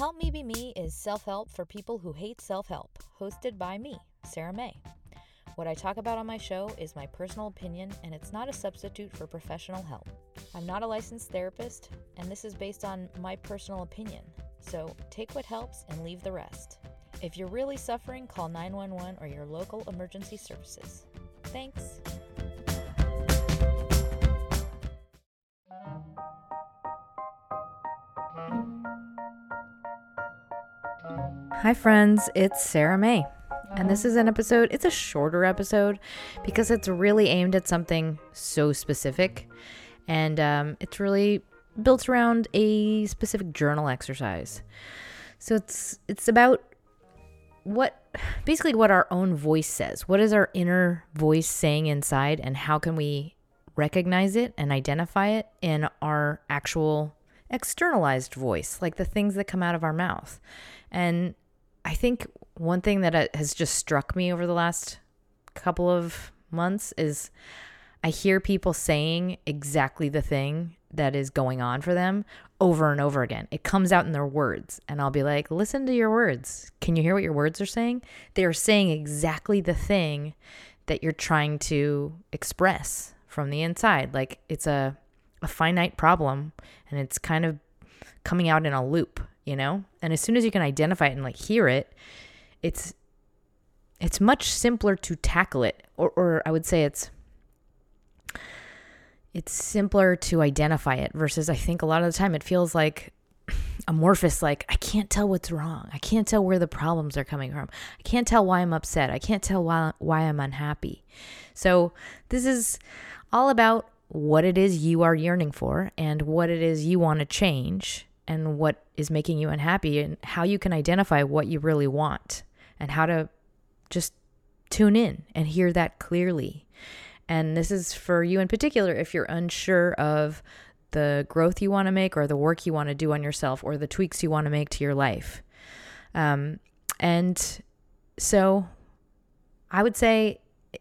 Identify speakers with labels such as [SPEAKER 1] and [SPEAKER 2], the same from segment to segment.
[SPEAKER 1] Help Me Be Me is self help for people who hate self help, hosted by me, Sarah May. What I talk about on my show is my personal opinion, and it's not a substitute for professional help. I'm not a licensed therapist, and this is based on my personal opinion. So take what helps and leave the rest. If you're really suffering, call 911 or your local emergency services. Thanks. Hi, friends, it's Sarah May. And this is an episode, it's a shorter episode because it's really aimed at something so specific. And um, it's really built around a specific journal exercise. So it's it's about what basically what our own voice says. What is our inner voice saying inside and how can we recognize it and identify it in our actual externalized voice, like the things that come out of our mouth. And I think one thing that uh, has just struck me over the last couple of months is I hear people saying exactly the thing that is going on for them over and over again. It comes out in their words. And I'll be like, listen to your words. Can you hear what your words are saying? They are saying exactly the thing that you're trying to express from the inside. Like it's a, a finite problem and it's kind of coming out in a loop you know? And as soon as you can identify it and like hear it, it's it's much simpler to tackle it or or I would say it's it's simpler to identify it versus I think a lot of the time it feels like amorphous like I can't tell what's wrong. I can't tell where the problems are coming from. I can't tell why I'm upset. I can't tell why why I'm unhappy. So, this is all about what it is you are yearning for and what it is you want to change and what is making you unhappy and how you can identify what you really want and how to just tune in and hear that clearly. And this is for you in particular if you're unsure of the growth you want to make or the work you want to do on yourself or the tweaks you want to make to your life. Um, and so I would say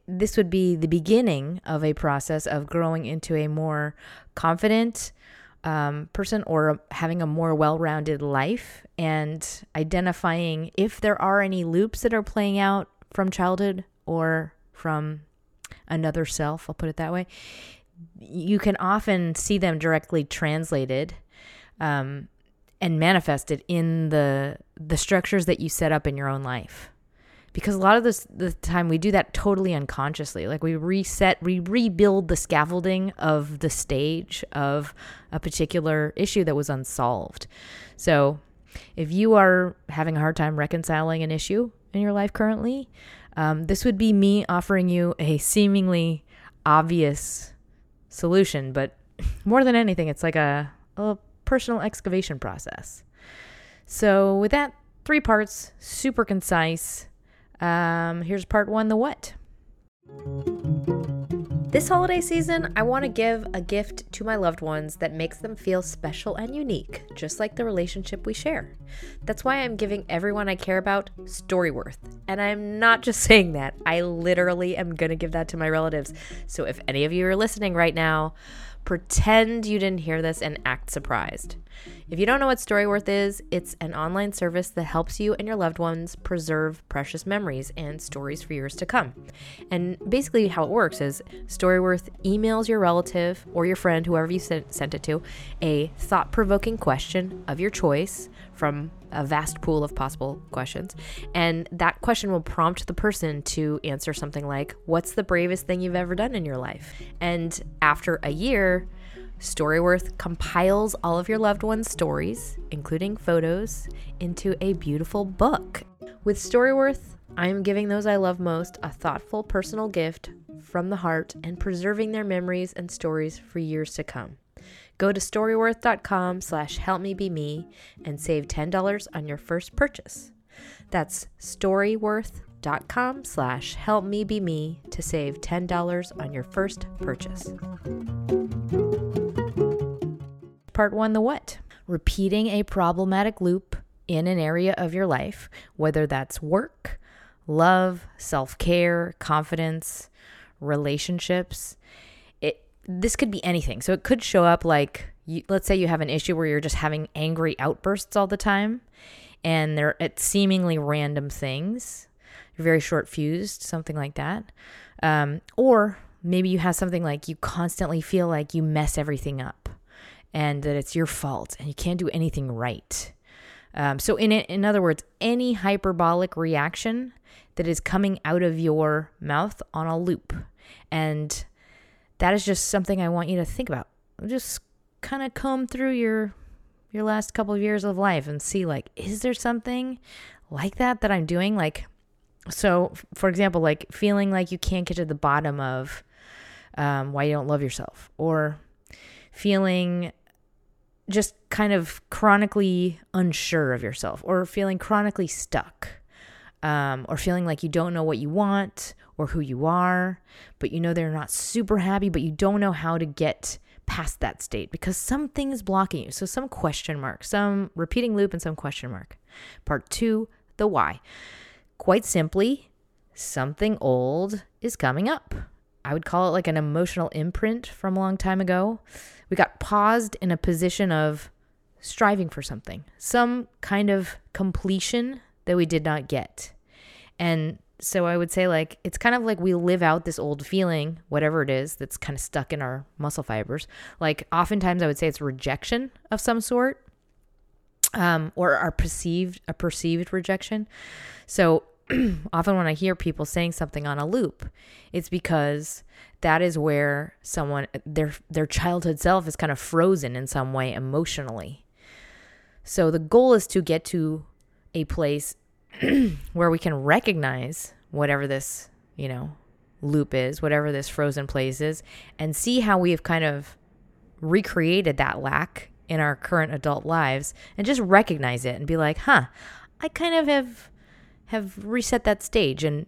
[SPEAKER 1] this would be the beginning of a process of growing into a more confident, um, person or having a more well rounded life and identifying if there are any loops that are playing out from childhood or from another self, I'll put it that way. You can often see them directly translated um, and manifested in the the structures that you set up in your own life because a lot of this the time we do that totally unconsciously. Like we reset we rebuild the scaffolding of the stage of a particular issue that was unsolved. So if you are having a hard time reconciling an issue in your life currently um, this would be me offering you a seemingly obvious solution but more than anything it's like a, a personal excavation process. So with that three parts super concise um, here's part one the what. This holiday season, I want to give a gift to my loved ones that makes them feel special and unique, just like the relationship we share. That's why I'm giving everyone I care about Storyworth. And I'm not just saying that, I literally am going to give that to my relatives. So if any of you are listening right now, pretend you didn't hear this and act surprised. If you don't know what Storyworth is, it's an online service that helps you and your loved ones preserve precious memories and stories for years to come. And basically, how it works is Storyworth emails your relative or your friend, whoever you sent it to, a thought provoking question of your choice from a vast pool of possible questions. And that question will prompt the person to answer something like, What's the bravest thing you've ever done in your life? And after a year, Storyworth compiles all of your loved ones' stories, including photos, into a beautiful book. With Storyworth, I am giving those I love most a thoughtful personal gift from the heart and preserving their memories and stories for years to come. Go to storyworth.com slash helpmebeme and save $10 on your first purchase. That's storyworth.com slash helpmebeme to save $10 on your first purchase. Part one the what? Repeating a problematic loop in an area of your life, whether that's work, love, self care, confidence, relationships. This could be anything. So it could show up like, you, let's say you have an issue where you're just having angry outbursts all the time and they're at seemingly random things. You're very short fused, something like that. Um, or maybe you have something like you constantly feel like you mess everything up and that it's your fault and you can't do anything right. Um, so, in in other words, any hyperbolic reaction that is coming out of your mouth on a loop, and that is just something I want you to think about. Just kind of comb through your your last couple of years of life and see like, is there something like that that I'm doing? Like, so for example, like feeling like you can't get to the bottom of um, why you don't love yourself, or feeling just kind of chronically unsure of yourself or feeling chronically stuck um, or feeling like you don't know what you want or who you are, but you know they're not super happy, but you don't know how to get past that state because something is blocking you. So, some question mark, some repeating loop, and some question mark. Part two, the why. Quite simply, something old is coming up. I would call it like an emotional imprint from a long time ago. We got paused in a position of striving for something, some kind of completion that we did not get. And so I would say, like, it's kind of like we live out this old feeling, whatever it is, that's kind of stuck in our muscle fibers. Like, oftentimes I would say it's rejection of some sort. Um, or our perceived a perceived rejection. So often when I hear people saying something on a loop, it's because that is where someone their their childhood self is kind of frozen in some way emotionally. So the goal is to get to a place where we can recognize whatever this, you know, loop is, whatever this frozen place is, and see how we have kind of recreated that lack in our current adult lives and just recognize it and be like, huh, I kind of have have reset that stage. And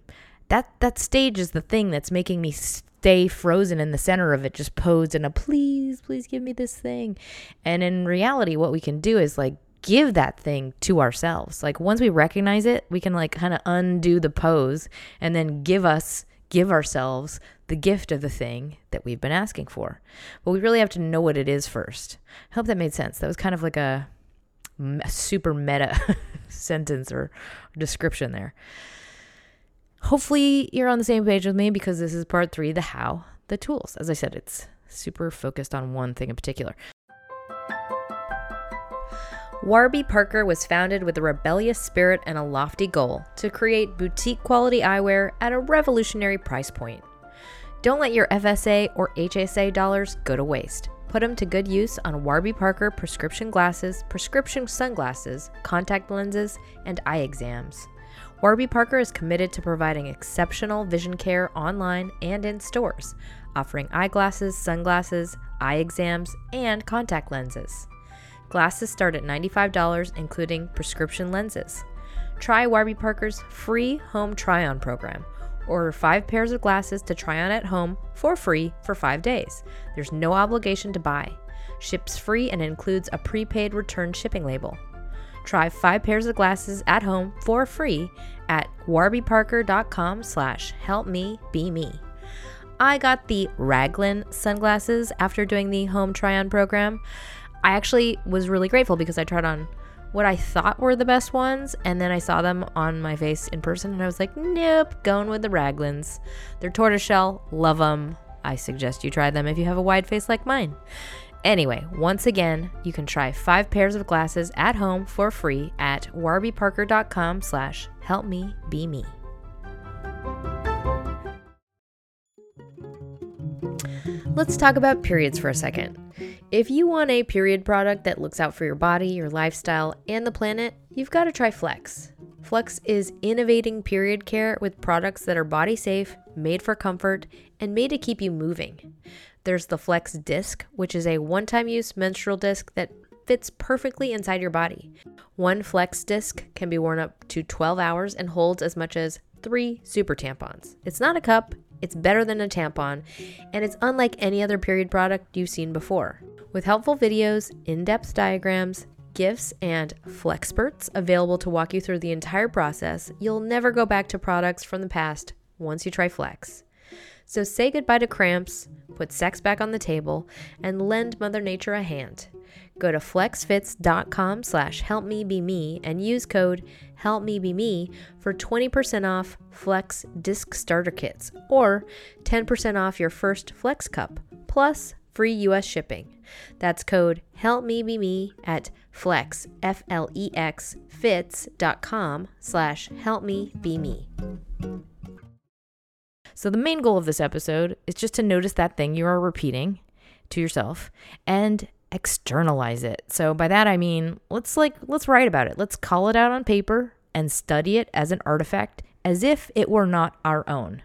[SPEAKER 1] that that stage is the thing that's making me stay frozen in the center of it just posed in a please please give me this thing. And in reality what we can do is like give that thing to ourselves like once we recognize it we can like kind of undo the pose and then give us give ourselves the gift of the thing that we've been asking for but we really have to know what it is first i hope that made sense that was kind of like a super meta sentence or description there. Hopefully, you're on the same page with me because this is part three the how, the tools. As I said, it's super focused on one thing in particular. Warby Parker was founded with a rebellious spirit and a lofty goal to create boutique quality eyewear at a revolutionary price point. Don't let your FSA or HSA dollars go to waste. Put them to good use on Warby Parker prescription glasses, prescription sunglasses, contact lenses, and eye exams. Warby Parker is committed to providing exceptional vision care online and in stores, offering eyeglasses, sunglasses, eye exams, and contact lenses. Glasses start at $95, including prescription lenses. Try Warby Parker's free home try on program Order five pairs of glasses to try on at home for free for five days. There's no obligation to buy. Ships free and includes a prepaid return shipping label. Try five pairs of glasses at home for free at warbyparker.com slash help me be me. I got the Raglan sunglasses after doing the home try on program. I actually was really grateful because I tried on what I thought were the best ones, and then I saw them on my face in person, and I was like, nope, going with the Raglans. They're tortoiseshell, love them. I suggest you try them if you have a wide face like mine. Anyway, once again, you can try five pairs of glasses at home for free at warbyparker.com slash help me be me. Let's talk about periods for a second. If you want a period product that looks out for your body, your lifestyle, and the planet, you've got to try Flex. Flex is innovating period care with products that are body safe, made for comfort, and made to keep you moving. There's the Flex Disc, which is a one time use menstrual disc that fits perfectly inside your body. One Flex Disc can be worn up to 12 hours and holds as much as three super tampons. It's not a cup, it's better than a tampon, and it's unlike any other period product you've seen before. With helpful videos, in depth diagrams, gifts, and Flexperts available to walk you through the entire process, you'll never go back to products from the past once you try Flex. So say goodbye to cramps, put sex back on the table, and lend Mother Nature a hand. Go to flexfits.com slash helpmebeme and use code helpmebeme for 20% off Flex disc starter kits or 10% off your first Flex cup, plus free US shipping. That's code helpmebeme at flex, F-L-E-X, fits.com slash helpmebeme. So the main goal of this episode is just to notice that thing you are repeating to yourself and externalize it. So by that I mean let's like let's write about it. Let's call it out on paper and study it as an artifact as if it were not our own.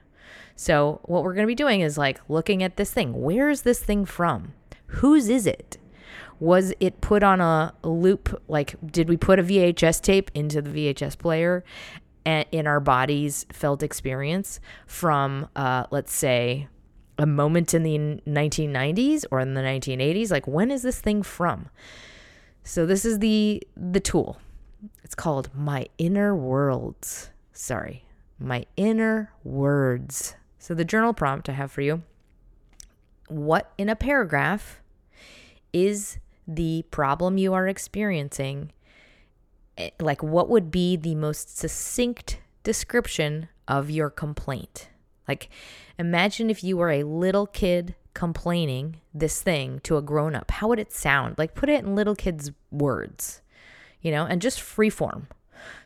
[SPEAKER 1] So what we're going to be doing is like looking at this thing. Where is this thing from? Whose is it? Was it put on a loop? Like, did we put a VHS tape into the VHS player in our body's felt experience from, uh, let's say, a moment in the 1990s or in the 1980s? Like, when is this thing from? So this is the the tool. It's called My Inner Worlds. Sorry, My Inner Words. So the journal prompt I have for you: What in a paragraph is the problem you are experiencing Eh, like what would be the most succinct description of your complaint? Like imagine if you were a little kid complaining this thing to a grown up. How would it sound? Like put it in little kids' words, you know, and just free form.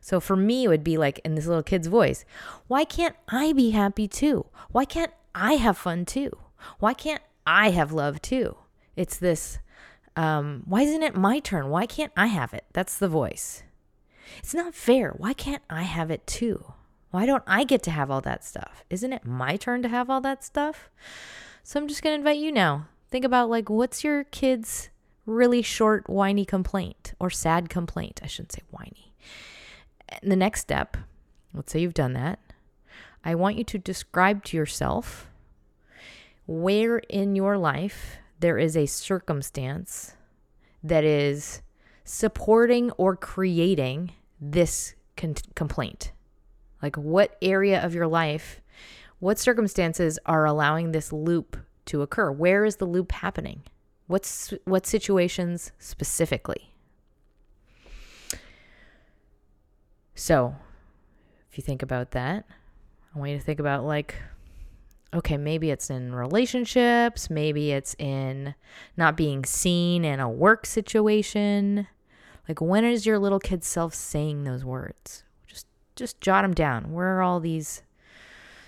[SPEAKER 1] So for me, it would be like in this little kid's voice Why can't I be happy too? Why can't I have fun too? Why can't I have love too? It's this, um, why isn't it my turn? Why can't I have it? That's the voice. It's not fair. Why can't I have it too? Why don't I get to have all that stuff? Isn't it my turn to have all that stuff? So I'm just going to invite you now. Think about like what's your kid's really short whiny complaint or sad complaint? I shouldn't say whiny. And the next step, let's say you've done that. I want you to describe to yourself where in your life there is a circumstance that is supporting or creating this con- complaint? Like, what area of your life, what circumstances are allowing this loop to occur? Where is the loop happening? What's what situations specifically? So, if you think about that, I want you to think about like okay, maybe it's in relationships, maybe it's in not being seen in a work situation, like when is your little kid self saying those words? Just jot them down. Where are all these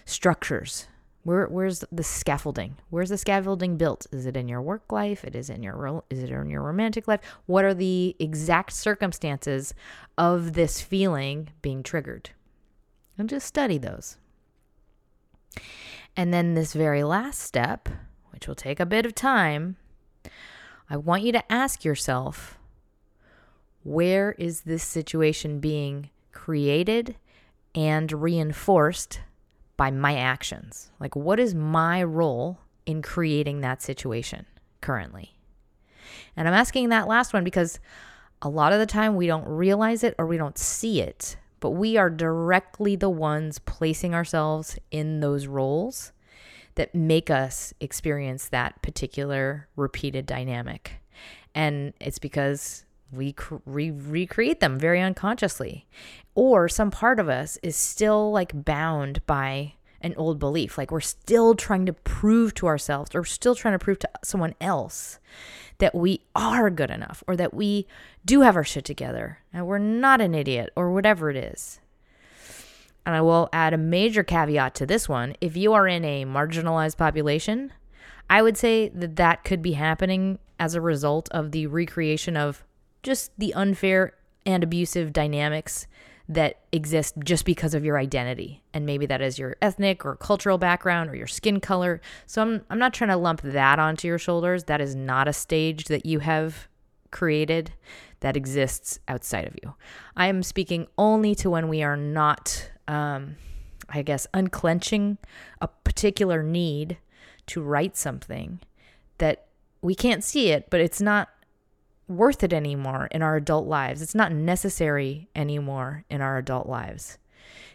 [SPEAKER 1] structures? Where where's the scaffolding? Where's the scaffolding built? Is it in your work life? It is in your is it in your romantic life? What are the exact circumstances of this feeling being triggered? And just study those. And then this very last step, which will take a bit of time, I want you to ask yourself where is this situation being created and reinforced by my actions? Like, what is my role in creating that situation currently? And I'm asking that last one because a lot of the time we don't realize it or we don't see it, but we are directly the ones placing ourselves in those roles that make us experience that particular repeated dynamic. And it's because we re- recreate them very unconsciously. Or some part of us is still like bound by an old belief. Like we're still trying to prove to ourselves or still trying to prove to someone else that we are good enough or that we do have our shit together and we're not an idiot or whatever it is. And I will add a major caveat to this one. If you are in a marginalized population, I would say that that could be happening as a result of the recreation of just the unfair and abusive dynamics that exist just because of your identity. And maybe that is your ethnic or cultural background or your skin color. So I'm, I'm not trying to lump that onto your shoulders. That is not a stage that you have created that exists outside of you. I am speaking only to when we are not, um, I guess, unclenching a particular need to write something that we can't see it, but it's not worth it anymore in our adult lives. It's not necessary anymore in our adult lives.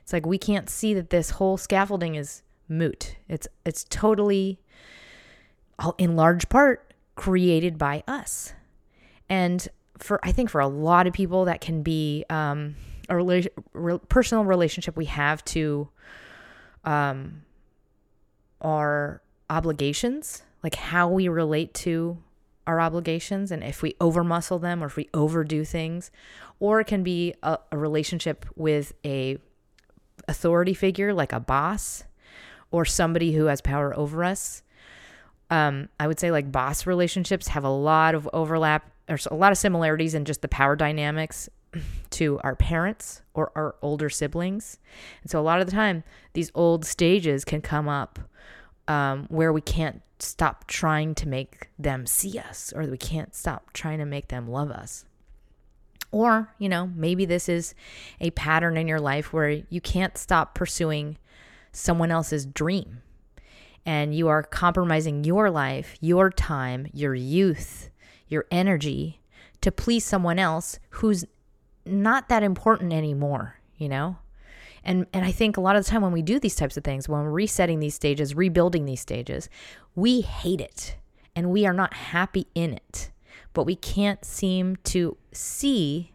[SPEAKER 1] It's like we can't see that this whole scaffolding is moot. It's it's totally all in large part created by us. And for I think for a lot of people that can be um, a rela- re- personal relationship we have to um, our obligations, like how we relate to our obligations and if we overmuscle them or if we overdo things or it can be a, a relationship with a authority figure like a boss or somebody who has power over us. Um, i would say like boss relationships have a lot of overlap or a lot of similarities in just the power dynamics to our parents or our older siblings. And so a lot of the time these old stages can come up um, where we can't stop trying to make them see us or we can't stop trying to make them love us. Or, you know, maybe this is a pattern in your life where you can't stop pursuing someone else's dream and you are compromising your life, your time, your youth, your energy to please someone else who's not that important anymore, you know? And and I think a lot of the time when we do these types of things, when we're resetting these stages, rebuilding these stages, we hate it and we are not happy in it. But we can't seem to see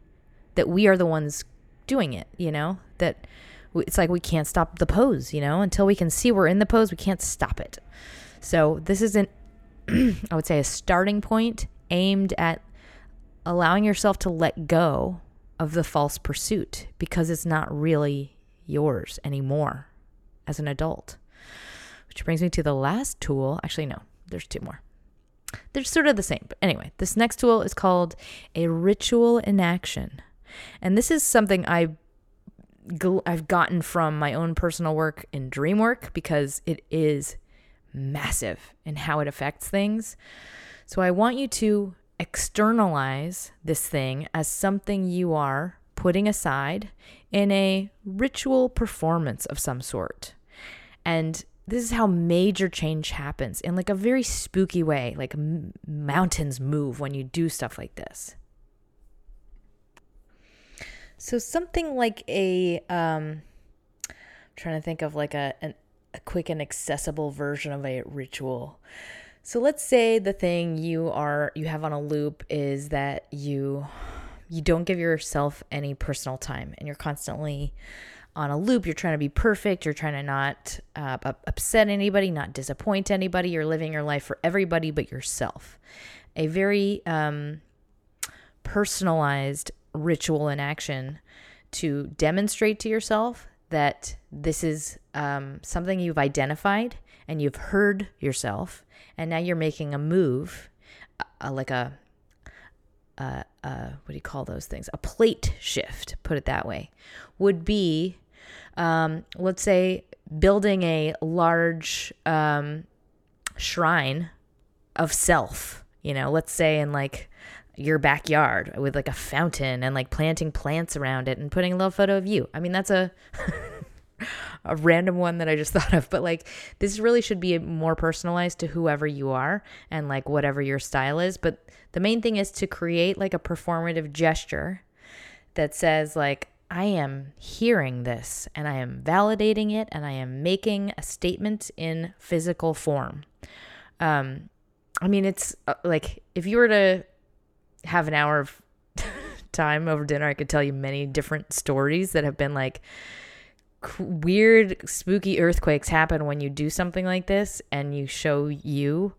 [SPEAKER 1] that we are the ones doing it, you know? That it's like we can't stop the pose, you know? Until we can see we're in the pose, we can't stop it. So, this is an I would say a starting point aimed at allowing yourself to let go of the false pursuit because it's not really yours anymore as an adult. Which brings me to the last tool. Actually, no, there's two more. They're sort of the same. But anyway, this next tool is called a ritual in action. And this is something I I've gotten from my own personal work in dream work because it is massive in how it affects things. So I want you to externalize this thing as something you are putting aside in a ritual performance of some sort. And this is how major change happens in like a very spooky way, like m- mountains move when you do stuff like this. So something like a um I'm trying to think of like a an, a quick and accessible version of a ritual. So let's say the thing you are you have on a loop is that you you don't give yourself any personal time and you're constantly on a loop. You're trying to be perfect. You're trying to not uh, upset anybody, not disappoint anybody. You're living your life for everybody but yourself. A very um, personalized ritual in action to demonstrate to yourself that this is um, something you've identified and you've heard yourself, and now you're making a move, uh, like a uh, uh, what do you call those things? A plate shift, put it that way, would be, um, let's say, building a large um, shrine of self. You know, let's say in like your backyard with like a fountain and like planting plants around it and putting a little photo of you. I mean, that's a a random one that I just thought of, but like this really should be more personalized to whoever you are and like whatever your style is. But the main thing is to create like a performative gesture that says like I am hearing this and I am validating it and I am making a statement in physical form. Um, I mean, it's uh, like if you were to have an hour of time over dinner, I could tell you many different stories that have been like weird, spooky earthquakes happen when you do something like this and you show you.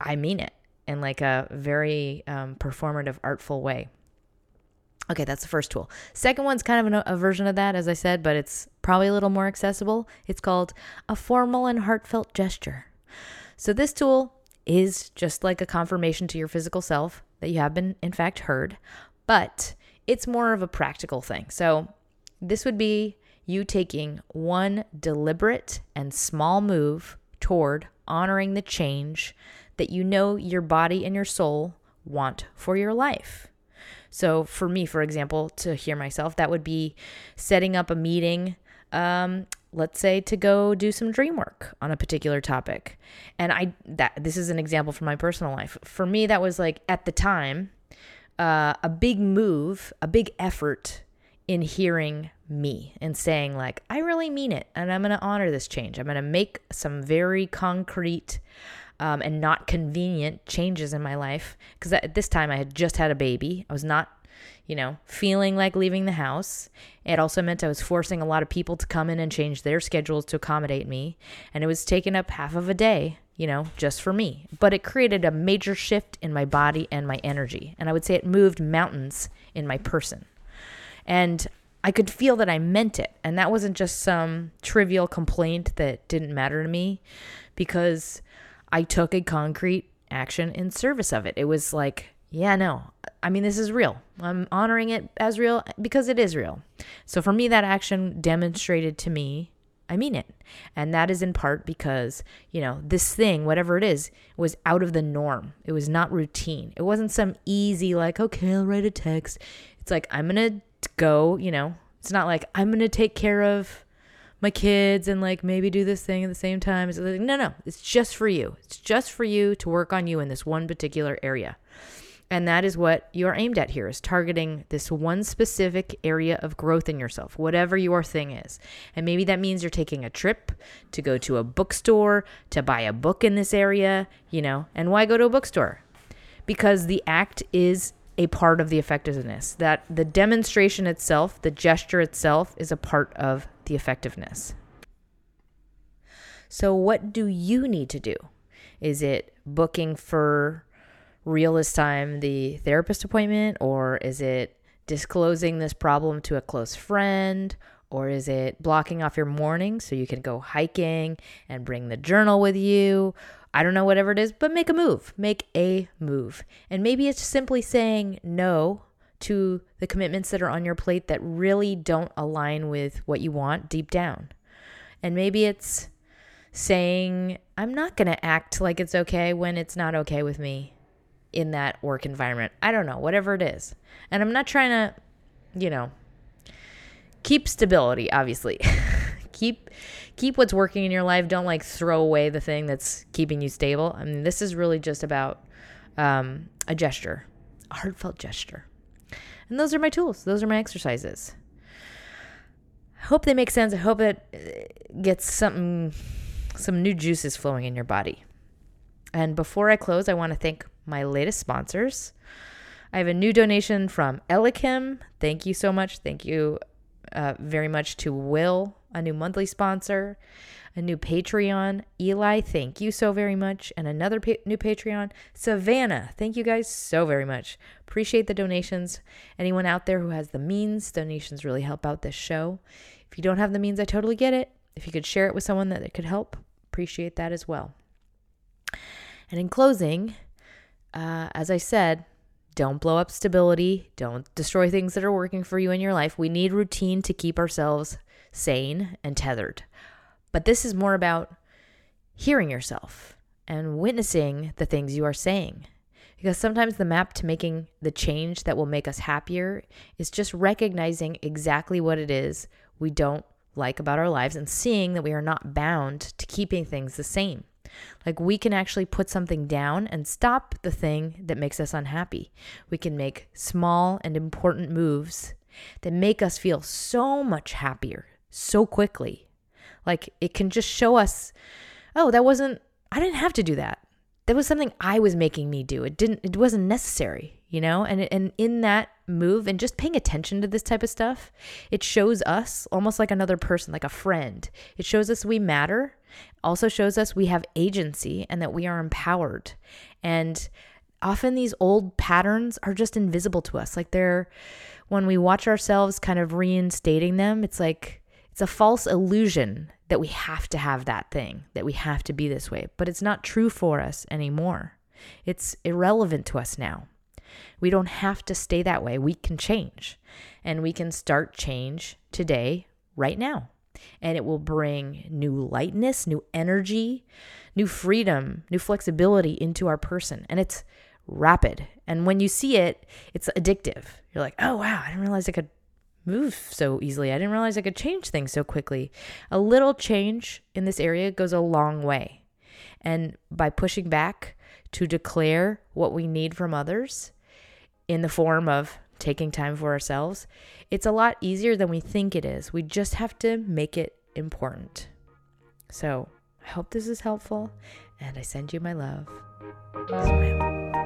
[SPEAKER 1] I mean it in like a very um, performative, artful way. Okay, that's the first tool. Second one's kind of an, a version of that, as I said, but it's probably a little more accessible. It's called a formal and heartfelt gesture. So, this tool is just like a confirmation to your physical self that you have been, in fact, heard, but it's more of a practical thing. So, this would be you taking one deliberate and small move toward honoring the change that you know your body and your soul want for your life. So, for me, for example, to hear myself, that would be setting up a meeting, um, let's say to go do some dream work on a particular topic. And I, that, this is an example from my personal life. For me, that was like at the time, uh, a big move, a big effort in hearing me and saying, like, I really mean it and I'm going to honor this change. I'm going to make some very concrete um, and not convenient changes in my life. Because at this time, I had just had a baby. I was not, you know, feeling like leaving the house. It also meant I was forcing a lot of people to come in and change their schedules to accommodate me. And it was taking up half of a day, you know, just for me. But it created a major shift in my body and my energy. And I would say it moved mountains in my person. And I could feel that I meant it. And that wasn't just some trivial complaint that didn't matter to me because I took a concrete action in service of it. It was like, yeah, no, I mean, this is real. I'm honoring it as real because it is real. So for me, that action demonstrated to me, I mean it. And that is in part because, you know, this thing, whatever it is, was out of the norm. It was not routine. It wasn't some easy, like, okay, I'll write a text. It's like, I'm going to go, you know, it's not like I'm going to take care of my kids and like maybe do this thing at the same time. It's like, no, no, it's just for you. It's just for you to work on you in this one particular area. And that is what you are aimed at here is targeting this one specific area of growth in yourself, whatever your thing is. And maybe that means you're taking a trip to go to a bookstore to buy a book in this area, you know. And why go to a bookstore? Because the act is a part of the effectiveness. That the demonstration itself, the gesture itself, is a part of the effectiveness. So, what do you need to do? Is it booking for real this time the therapist appointment, or is it disclosing this problem to a close friend, or is it blocking off your morning so you can go hiking and bring the journal with you? I don't know, whatever it is, but make a move. Make a move. And maybe it's simply saying no to the commitments that are on your plate that really don't align with what you want deep down. And maybe it's saying, I'm not going to act like it's okay when it's not okay with me in that work environment. I don't know, whatever it is. And I'm not trying to, you know, keep stability, obviously. keep keep what's working in your life. Don't like throw away the thing that's keeping you stable. I mean, this is really just about um, a gesture, a heartfelt gesture. And those are my tools. Those are my exercises. I hope they make sense. I hope it uh, gets something, some new juices flowing in your body. And before I close, I want to thank my latest sponsors. I have a new donation from Elikim. Thank you so much. Thank you uh, very much to Will, a new monthly sponsor a new Patreon. Eli, thank you so very much. And another pa- new Patreon. Savannah, thank you guys so very much. Appreciate the donations. Anyone out there who has the means, donations really help out this show. If you don't have the means, I totally get it. If you could share it with someone that it could help, appreciate that as well. And in closing, uh, as I said, don't blow up stability. Don't destroy things that are working for you in your life. We need routine to keep ourselves sane and tethered. But this is more about hearing yourself and witnessing the things you are saying. Because sometimes the map to making the change that will make us happier is just recognizing exactly what it is we don't like about our lives and seeing that we are not bound to keeping things the same. Like we can actually put something down and stop the thing that makes us unhappy. We can make small and important moves that make us feel so much happier so quickly. Like it can just show us, oh, that wasn't, I didn't have to do that. That was something I was making me do. It didn't, it wasn't necessary, you know? And, and in that move and just paying attention to this type of stuff, it shows us almost like another person, like a friend. It shows us we matter, also shows us we have agency and that we are empowered. And often these old patterns are just invisible to us. Like they're, when we watch ourselves kind of reinstating them, it's like, it's a false illusion that we have to have that thing, that we have to be this way, but it's not true for us anymore. It's irrelevant to us now. We don't have to stay that way. We can change, and we can start change today, right now. And it will bring new lightness, new energy, new freedom, new flexibility into our person. And it's rapid. And when you see it, it's addictive. You're like, oh, wow, I didn't realize I could move so easily. I didn't realize I could change things so quickly. A little change in this area goes a long way. And by pushing back to declare what we need from others in the form of taking time for ourselves, it's a lot easier than we think it is. We just have to make it important. So I hope this is helpful, and I send you my love. Smile.